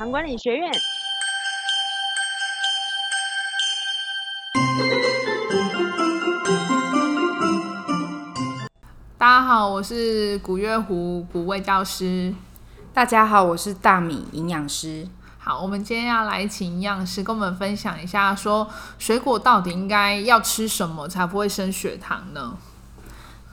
糖管理学院。大家好，我是古月湖古味教师。大家好，我是大米营养师。好，我们今天要来请营养师跟我们分享一下，说水果到底应该要吃什么才不会升血糖呢？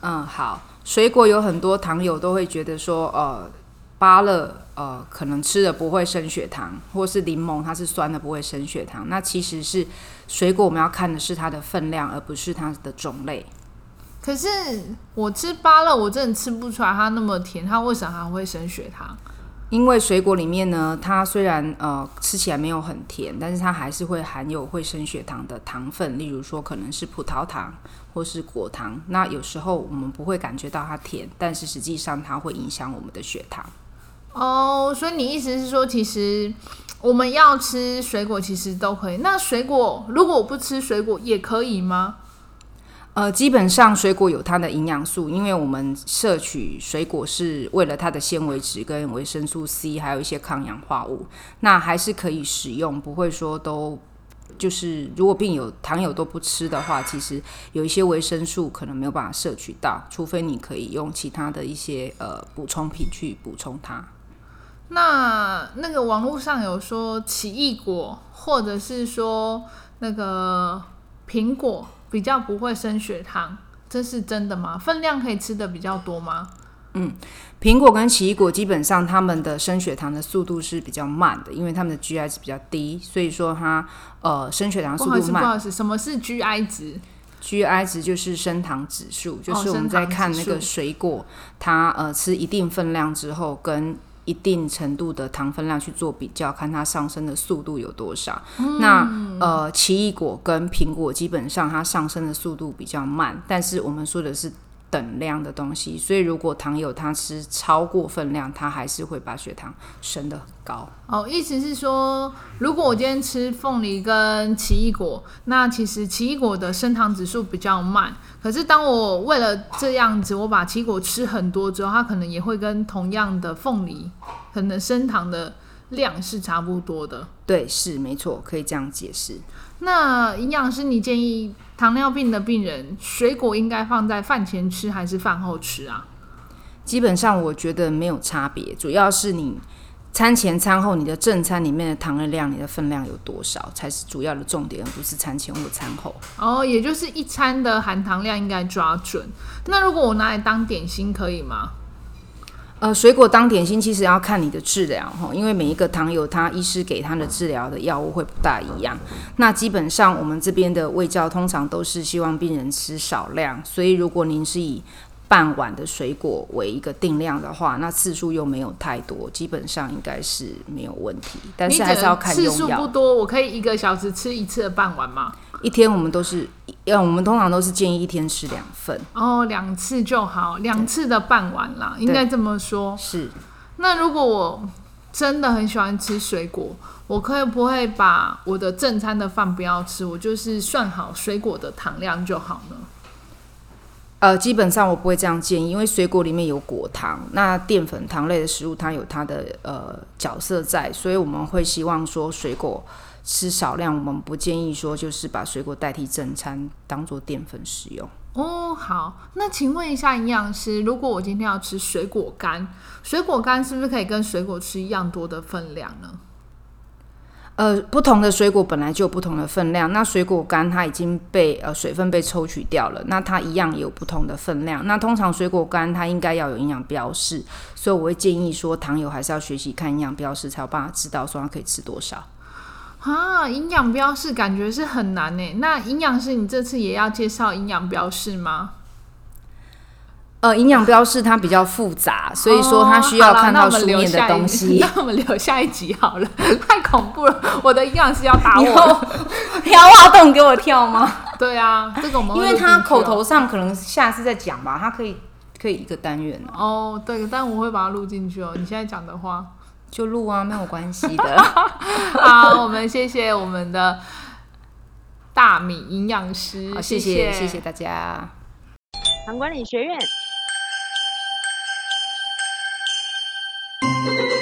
嗯，好，水果有很多糖友都会觉得说，呃，芭乐，呃，可能吃的不会升血糖，或是柠檬它是酸的不会升血糖。那其实是水果我们要看的是它的分量，而不是它的种类。可是我吃芭乐，我真的吃不出来它那么甜，它为什么还会升血糖？因为水果里面呢，它虽然呃吃起来没有很甜，但是它还是会含有会升血糖的糖分，例如说可能是葡萄糖或是果糖。那有时候我们不会感觉到它甜，但是实际上它会影响我们的血糖。哦，所以你意思是说，其实我们要吃水果，其实都可以。那水果如果我不吃水果也可以吗？呃，基本上水果有它的营养素，因为我们摄取水果是为了它的纤维质跟维生素 C，还有一些抗氧化物，那还是可以使用，不会说都就是如果病友糖友都不吃的话，其实有一些维生素可能没有办法摄取到，除非你可以用其他的一些呃补充品去补充它。那那个网络上有说奇异果，或者是说那个苹果比较不会升血糖，这是真的吗？分量可以吃的比较多吗？嗯，苹果跟奇异果基本上它们的升血糖的速度是比较慢的，因为它们的 GI 值比较低，所以说它呃升血糖速度慢。不好意思，什么是 GI 值？GI 值就是升糖指数，就是我们在看那个水果，它呃吃一定分量之后跟一定程度的糖分量去做比较，看它上升的速度有多少。那呃，奇异果跟苹果基本上它上升的速度比较慢，但是我们说的是等量的东西，所以如果糖友他吃超过分量，他还是会把血糖升得很高。哦，意思是说，如果我今天吃凤梨跟奇异果，那其实奇异果的升糖指数比较慢。可是当我为了这样子，我把奇异果吃很多之后，它可能也会跟同样的凤梨，可能升糖的量是差不多的。对，是没错，可以这样解释。那营养师，你建议糖尿病的病人，水果应该放在饭前吃还是饭后吃啊？基本上我觉得没有差别，主要是你。餐前、餐后，你的正餐里面的糖的量，你的分量有多少，才是主要的重点，而不是餐前或餐后。哦，也就是一餐的含糖量应该抓准。那如果我拿来当点心，可以吗？呃，水果当点心，其实要看你的治疗哈，因为每一个糖友他医师给他的治疗的药物会不大一样。那基本上我们这边的胃教通常都是希望病人吃少量，所以如果您是以半碗的水果为一个定量的话，那次数又没有太多，基本上应该是没有问题。但是还是要看用药。次数不多，我可以一个小时吃一次半碗吗？一天我们都是，呃，我们通常都是建议一天吃两份。哦，两次就好，两次的半碗啦，应该这么说。是。那如果我真的很喜欢吃水果，我可以不会把我的正餐的饭不要吃，我就是算好水果的糖量就好呢？呃，基本上我不会这样建议，因为水果里面有果糖，那淀粉糖类的食物它有它的呃角色在，所以我们会希望说水果吃少量，我们不建议说就是把水果代替正餐当做淀粉食用。哦，好，那请问一下营养师，如果我今天要吃水果干，水果干是不是可以跟水果吃一样多的分量呢？呃，不同的水果本来就有不同的分量。那水果干它已经被呃水分被抽取掉了，那它一样也有不同的分量。那通常水果干它应该要有营养标示，所以我会建议说，糖友还是要学习看营养标示，才有办法知道说它可以吃多少。啊，营养标示感觉是很难呢。那营养师，你这次也要介绍营养标示吗？呃，营养标示它比较复杂，所以说它需要看到书面的东西。那我们留下一集好了，太恐怖了！我的营养师要打我，要挖洞给我跳吗？对啊，这个我们因为他口头上可能下次再讲吧，他可以可以一个单元哦。对，但我会把它录进去哦。你现在讲的话就录啊，没有关系的。好，我们谢谢我们的大米营养师，谢谢谢谢大家。糖管理学院。thank you